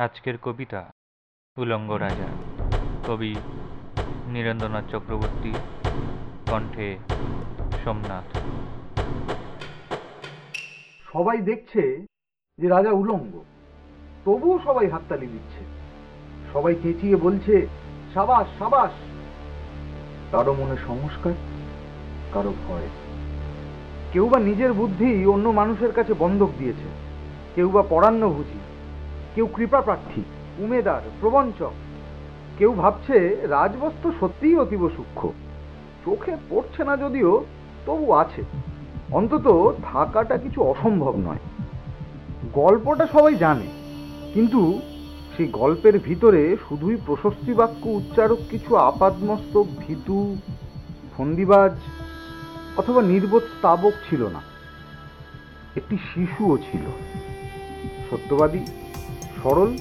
আজকের কবিতা উলঙ্গ রাজা। কবি নীরেন্দ্রনাথ চক্রবর্তী কণ্ঠে সোমনাথ। সবাই দেখছে যে রাজা উলঙ্গ, তবুও সবাই হাততালি দিচ্ছে। সবাই চেঁচিয়ে বলছে, সাবাস সাবাস! কারও মনে সংস্কার, কারও ভয়। কেউ বা নিজের বুদ্ধি অন্য মানুষের কাছে বন্ধক দিয়েছে, কেউ বা পরান্নভূতি। কেউ কৃপা প্রার্থী, উমেদার, প্রবঞ্চক। কেউ ভাবছে রাজবস্ত্র সত্যিই অতীব সূক্ষ্ম। চোখে পড়ছে না যদিও, তবু আছে। অন্তত থাকাটা কিছু অসম্ভব নয়। গল্পটা সবাই জানে, কিন্তু সেই গল্পের ভিতরে শুধুই প্রশস্তি বাক্য উচ্চারক কিছু আপাদমস্তক, ভীতু, ফন্দিবাজ অথবা নির্বোধ স্তাবক ছিল না। একটি শিশুও ছিল। সত্যবাদী সরল,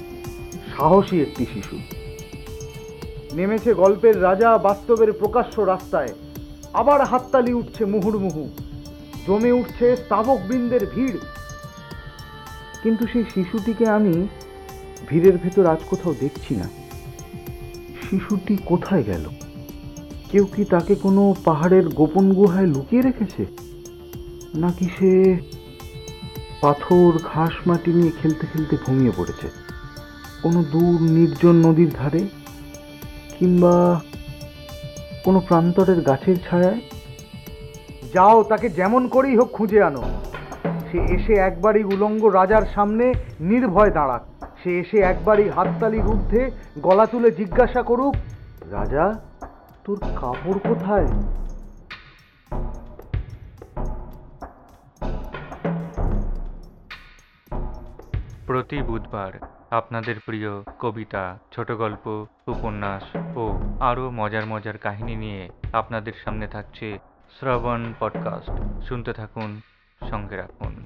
সাহসী একটি শিশু। নেমেছে গল্পের রাজা, বাস্তবের প্রকাশ্য রাস্তায়। আবার হাততালি উঠছে মুহুর্মুহু। জমে উঠছে স্তাবক বৃন্দের ভিড়। কিন্তু সেই শিশুটিকে আমি ভিড়ের ভেতর আজ কোথাও দেখছি না। শিশুটি কোথায় গেল? কেউ কি তাকে কোনো পাহাড়ের গোপন গুহায় লুকিয়ে রেখেছে? নাকি সে পাথর, ঘাস মাটি নিয়ে খেলতে খেলতে ঘুমিয়ে পড়েছে। কোনো দূর নির্জন নদীর ধারে কিংবা কোনো প্রান্তরের গাছের ছায়ায়? যাও, তাকে যেমন করেই হোক খুঁজে আনো। সে এসে একবারই উলঙ্গ রাজার সামনে নির্ভয় দাঁড়াক। সে এসে একবারই হাততালির ঊর্ধ্বে গলা তুলে জিজ্ঞাসা করুক, রাজা, তোর কাপড় কোথায়? প্রতি বুধবার আপনাদের প্রিয় কবিতা, ছোট গল্প, উপন্যাস ও আরও মজার মজার কাহিনী নিয়ে আপনাদের সামনে থাকছে শ্রবণ পডকাস্ট। শুনতে থাকুন, সঙ্গে রাখুন।